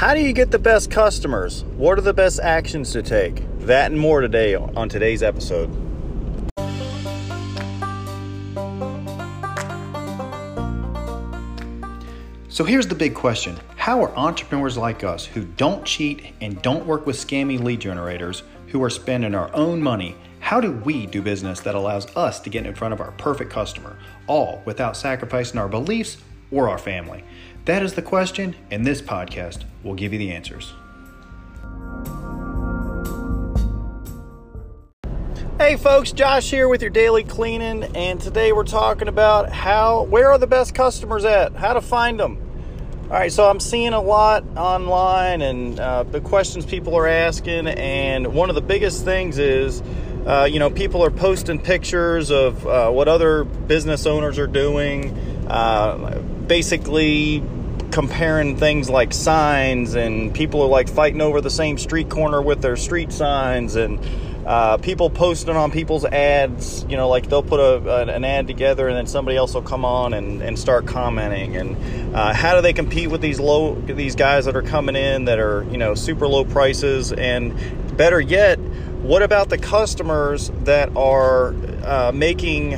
How do you get the best customers? What are the best actions to take? That and more today on today's episode. So here's the big question How are entrepreneurs like us who don't cheat and don't work with scammy lead generators, who are spending our own money, how do we do business that allows us to get in front of our perfect customer, all without sacrificing our beliefs or our family? That is the question, and this podcast will give you the answers. Hey folks, Josh here with your daily cleaning, and today we're talking about how where are the best customers at? How to find them. All right, so I'm seeing a lot online and uh, the questions people are asking, and one of the biggest things is, uh, you know, people are posting pictures of uh, what other business owners are doing, uh, basically comparing things like signs, and people are like fighting over the same street corner with their street signs, and uh, people posting on people's ads, you know, like they'll put a, an ad together and then somebody else will come on and, and start commenting. And uh, how do they compete with these low these guys that are coming in that are you know super low prices? And better yet, what about the customers that are uh, making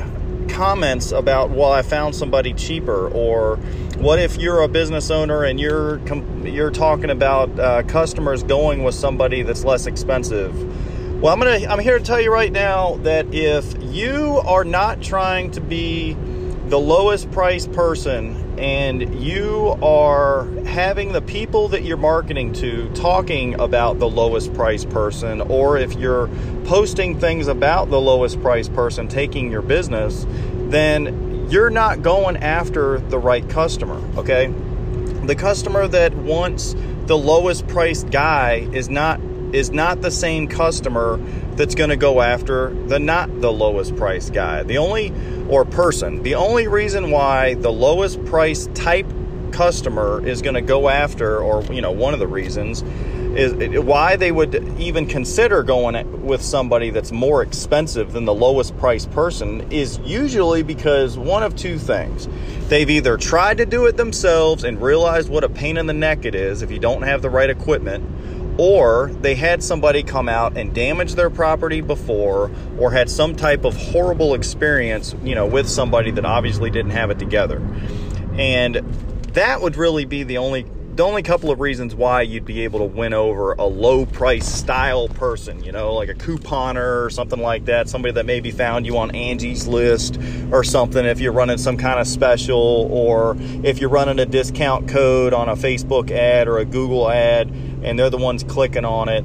comments about well I found somebody cheaper or what if you're a business owner and you're you're talking about uh, customers going with somebody that's less expensive? Well, I'm gonna I'm here to tell you right now that if you are not trying to be the lowest price person and you are having the people that you're marketing to talking about the lowest price person or if you're posting things about the lowest price person taking your business, then you're not going after the right customer, okay? The customer that wants the lowest priced guy is not is not the same customer that's going to go after the not the lowest price guy. The only or person, the only reason why the lowest price type customer is going to go after or you know one of the reasons is why they would even consider going with somebody that's more expensive than the lowest price person is usually because one of two things. They've either tried to do it themselves and realized what a pain in the neck it is if you don't have the right equipment or they had somebody come out and damage their property before or had some type of horrible experience you know with somebody that obviously didn't have it together. And that would really be the only the only couple of reasons why you'd be able to win over a low price style person, you know, like a couponer or something like that, somebody that maybe found you on Angie's list or something if you're running some kind of special or if you're running a discount code on a Facebook ad or a Google ad and they're the ones clicking on it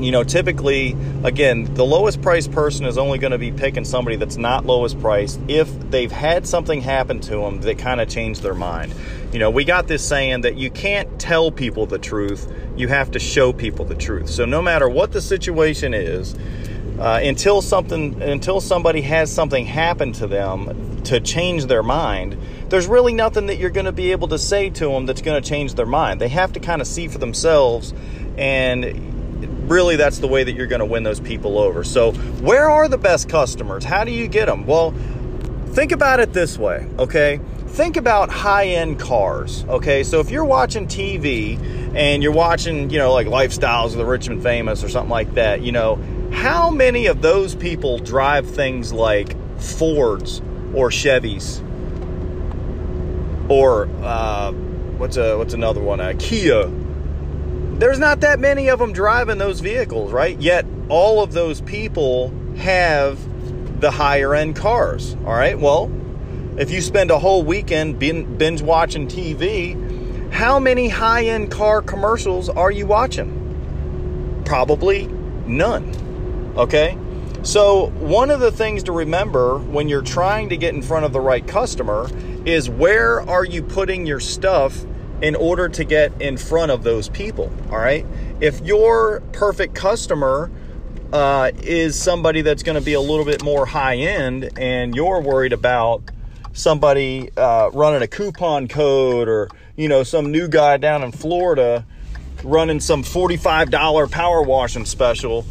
you know, typically, again, the lowest price person is only going to be picking somebody that's not lowest priced if they've had something happen to them that kind of changed their mind. You know, we got this saying that you can't tell people the truth, you have to show people the truth. So no matter what the situation is, uh, until something until somebody has something happen to them to change their mind there's really nothing that you're going to be able to say to them that's going to change their mind they have to kind of see for themselves and really that's the way that you're going to win those people over. So, where are the best customers? How do you get them? Well, think about it this way, okay? Think about high end cars, okay? So, if you're watching TV and you're watching, you know, like Lifestyles of the Rich and Famous or something like that, you know, how many of those people drive things like Fords or Chevys or uh, what's a what's another one? Uh, Kia there's not that many of them driving those vehicles, right? Yet all of those people have the higher end cars, all right? Well, if you spend a whole weekend binge watching TV, how many high end car commercials are you watching? Probably none, okay? So, one of the things to remember when you're trying to get in front of the right customer is where are you putting your stuff in order to get in front of those people. All right. If your perfect customer uh, is somebody that's going to be a little bit more high end and you're worried about somebody uh, running a coupon code or, you know, some new guy down in Florida running some $45 power washing special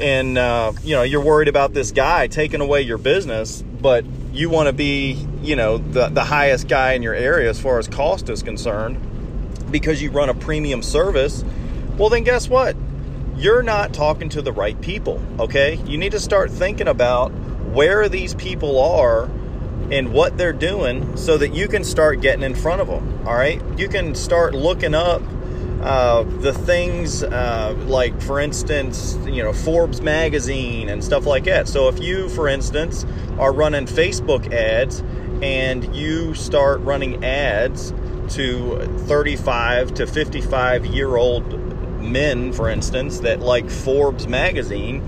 and uh, you know you're worried about this guy taking away your business but you want to be you know the, the highest guy in your area as far as cost is concerned because you run a premium service, well, then guess what? You're not talking to the right people, okay? You need to start thinking about where these people are and what they're doing so that you can start getting in front of them, all right? You can start looking up uh, the things uh, like, for instance, you know, Forbes magazine and stuff like that. So if you, for instance, are running Facebook ads and you start running ads to 35 to 55 year old men, for instance, that like Forbes magazine,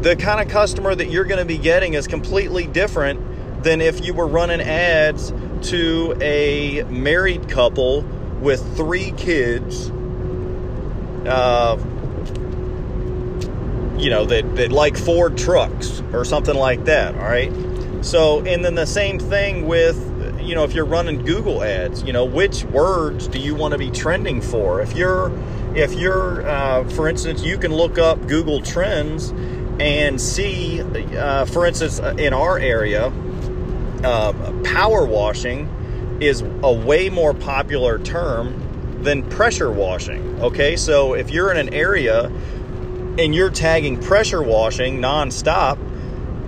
the kind of customer that you're going to be getting is completely different than if you were running ads to a married couple with three kids, uh, you know, that, that like Ford trucks or something like that, all right? So, and then the same thing with, you know, if you're running Google ads, you know, which words do you want to be trending for? If you're, if you're, uh, for instance, you can look up Google Trends and see, uh, for instance, in our area, uh, power washing is a way more popular term than pressure washing. Okay, so if you're in an area and you're tagging pressure washing nonstop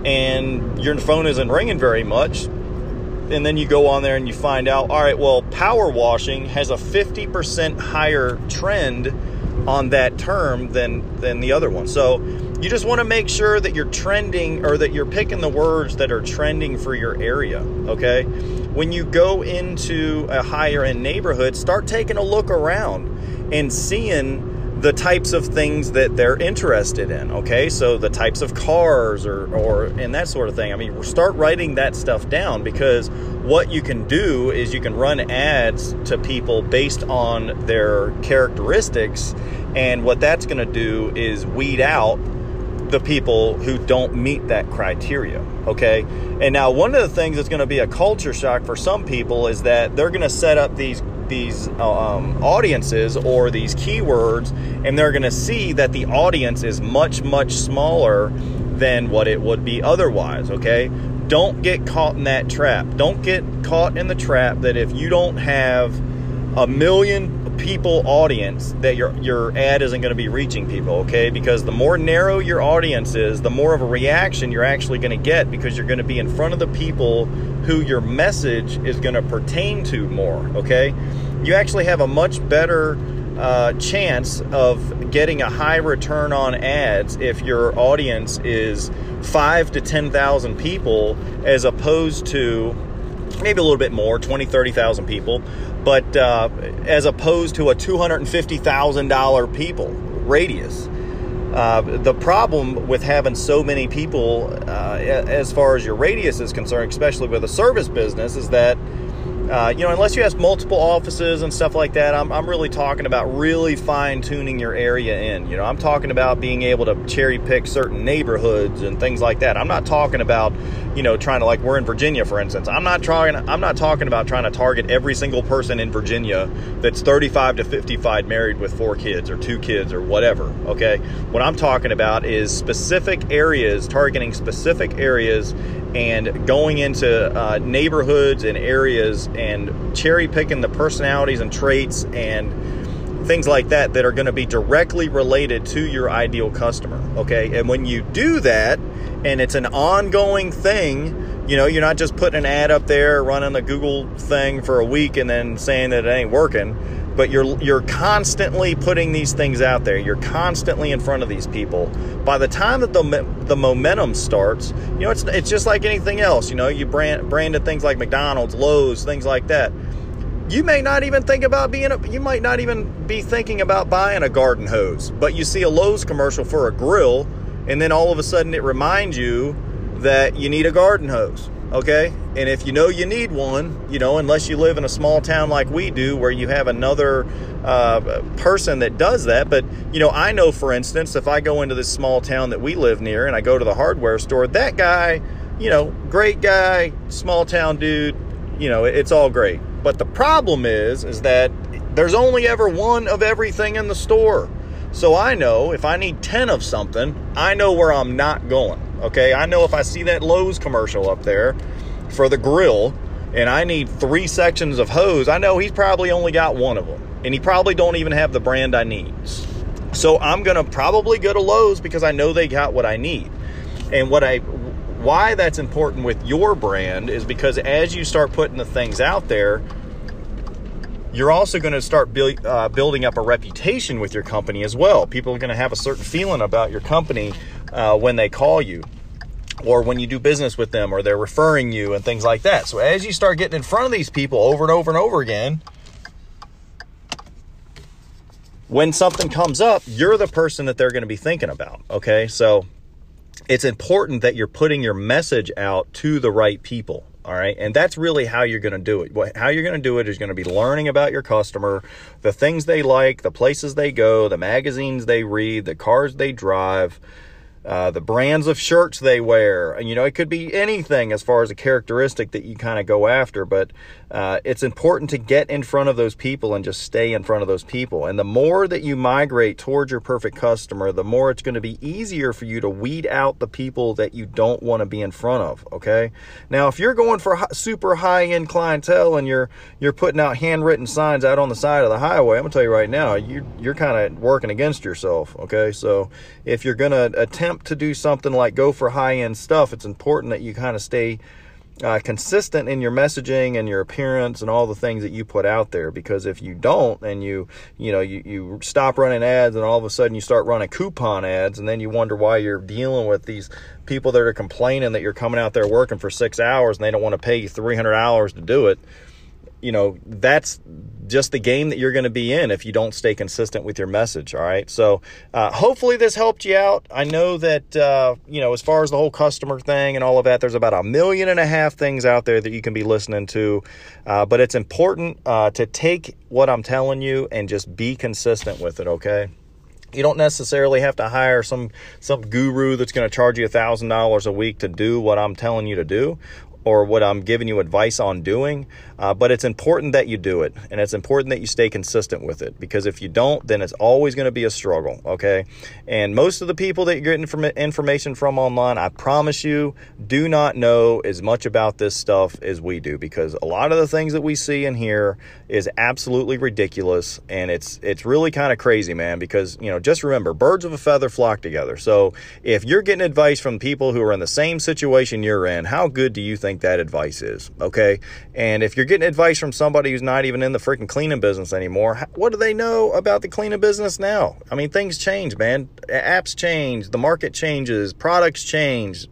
and your phone isn't ringing very much, and then you go on there and you find out, all right, well, power washing has a 50% higher trend on that term than than the other one. So you just want to make sure that you're trending or that you're picking the words that are trending for your area, okay? When you go into a higher end neighborhood, start taking a look around and seeing the types of things that they're interested in okay so the types of cars or or and that sort of thing i mean start writing that stuff down because what you can do is you can run ads to people based on their characteristics and what that's going to do is weed out the people who don't meet that criteria okay? And now one of the things that's going to be a culture shock for some people is that they're going to set up these these um, audiences or these keywords and they're going to see that the audience is much much smaller than what it would be otherwise okay? Don't get caught in that trap. Don't get caught in the trap that if you don't have a million people audience that your your ad isn't going to be reaching people okay? Because the more narrow your audience is the more of a reaction you're actually going to get because you're going to be in front of the people who your message is going to pertain to more okay? You actually have a much better uh, chance of getting a high return on ads if your audience is five to 10,000 people as opposed to maybe a little bit more 20 30,000 people but uh, as opposed to a $250,000 people radius. Uh, the problem with having so many people, uh, as far as your radius is concerned, especially with a service business, is that uh, you know, unless you have multiple offices and stuff like that, I'm, I'm really talking about really fine tuning your area in. You know, I'm talking about being able to cherry pick certain neighborhoods and things like that. I'm not talking about, you know, trying to like we're in Virginia, for instance. I'm not trying. I'm not talking about trying to target every single person in Virginia that's 35 to 55, married with four kids or two kids or whatever. Okay, what I'm talking about is specific areas, targeting specific areas and going into uh, neighborhoods and areas and cherry picking the personalities and traits and things like that that are going to be directly related to your ideal customer. Okay. And when you do that, and it's an ongoing thing, you know, you're not just putting an ad up there, running the Google thing for a week and then saying that it ain't working but you're you're constantly putting these things out there. You're constantly in front of these people. By the time that the the momentum starts, you know it's it's just like anything else. You know, you brand branded things like McDonald's, Lowe's, things like that. You may not even think about being a, you might not even be thinking about buying a garden hose, but you see a Lowe's commercial for a grill, and then all of a sudden it reminds you that you need a garden hose okay? And if you know you need one, you know, unless you live in a small town like we do where you have another uh, person that does that. But, you know, I know, for instance, if I go into this small town that we live near and I go to the hardware store, that guy, you know, great guy, small town dude, you know, it's all great. But the problem is, is that there's only ever one of everything in the store. So I know if I need 10 of something, I know where I'm not going. Okay, I know if I see that Lowe's commercial up there for the grill and I need three sections of hose, I know he's probably only got one of them. and he probably don't even have the brand I need. So I'm going to probably go to Lowe's because I know they got what I need. And what I why that's important with your brand is because as you start putting the things out there, you're also going to start uh, building up a reputation with your company as well. People are going to have a certain feeling about your company uh, when they call you or when you do business with them or they're referring you and things like that. So as you start getting in front of these people over and over and over again, when something comes up, you're the person that they're going to be thinking about. Okay. So it's important that you're putting your message out to the right people. All right. And that's really how you're going to do it. How you're going to do it is going to be learning about your customer, the things they like, the places they go, the magazines they read, the cars they drive, uh, the brands of shirts they wear. And, you know, it could be anything as far as a characteristic that you kind of go after, but uh, it's important to get in front of those people and just stay in front of those people. And the more that you migrate towards your perfect customer, the more it's going to be easier for you to weed out the people that you don't want to be in front of. Okay. Now, if you're going for super high end clientele and you're you're putting out handwritten signs out on the side of the highway, I'm gonna tell you right now, you you're kind of working against yourself. Okay. So if you're gonna attempt to do something like go for high end stuff, it's important that you kind of stay uh, consistent in your messaging and your appearance and all the things that you put out there because if you don't and you you know you, you stop running ads and all of a sudden you start running coupon ads and then you wonder why you're dealing with these people that are complaining that you're coming out there working for six hours and they don't want to pay you $300 to do it you know that's just the game that you're going to be in if you don't stay consistent with your message. All right. So uh, hopefully this helped you out. I know that, uh, you know, as far as the whole customer thing and all of that, there's about a million and a half things out there that you can be listening to. Uh, but it's important uh, to take what I'm telling you and just be consistent with it. Okay. You don't necessarily have to hire some some guru that's going to charge you a thousand dollars a week to do what I'm telling you to do or what I'm giving you advice on doing, uh, but it's important that you do it and it's important that you stay consistent with it because if you don't, then it's always going to be a struggle, okay? And most of the people that you're getting information from online, I promise you, do not know as much about this stuff as we do because a lot of the things that we see and hear is absolutely ridiculous and it's it's really kind of crazy, man, because, you know, just remember, birds of a feather flock together. So, if you're getting advice from people who are in the same situation you're in, how good do you think think that advice is. Okay. And if you're getting advice from somebody who's not even in the freaking cleaning business anymore, what do they know about the cleaning business now? I mean, things change, man. Apps change, the market changes, products change.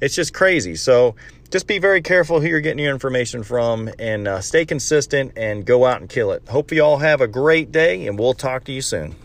It's just crazy. So, just be very careful who you're getting your information from and uh, stay consistent and go out and kill it. Hope you all have a great day, and we'll talk to you soon.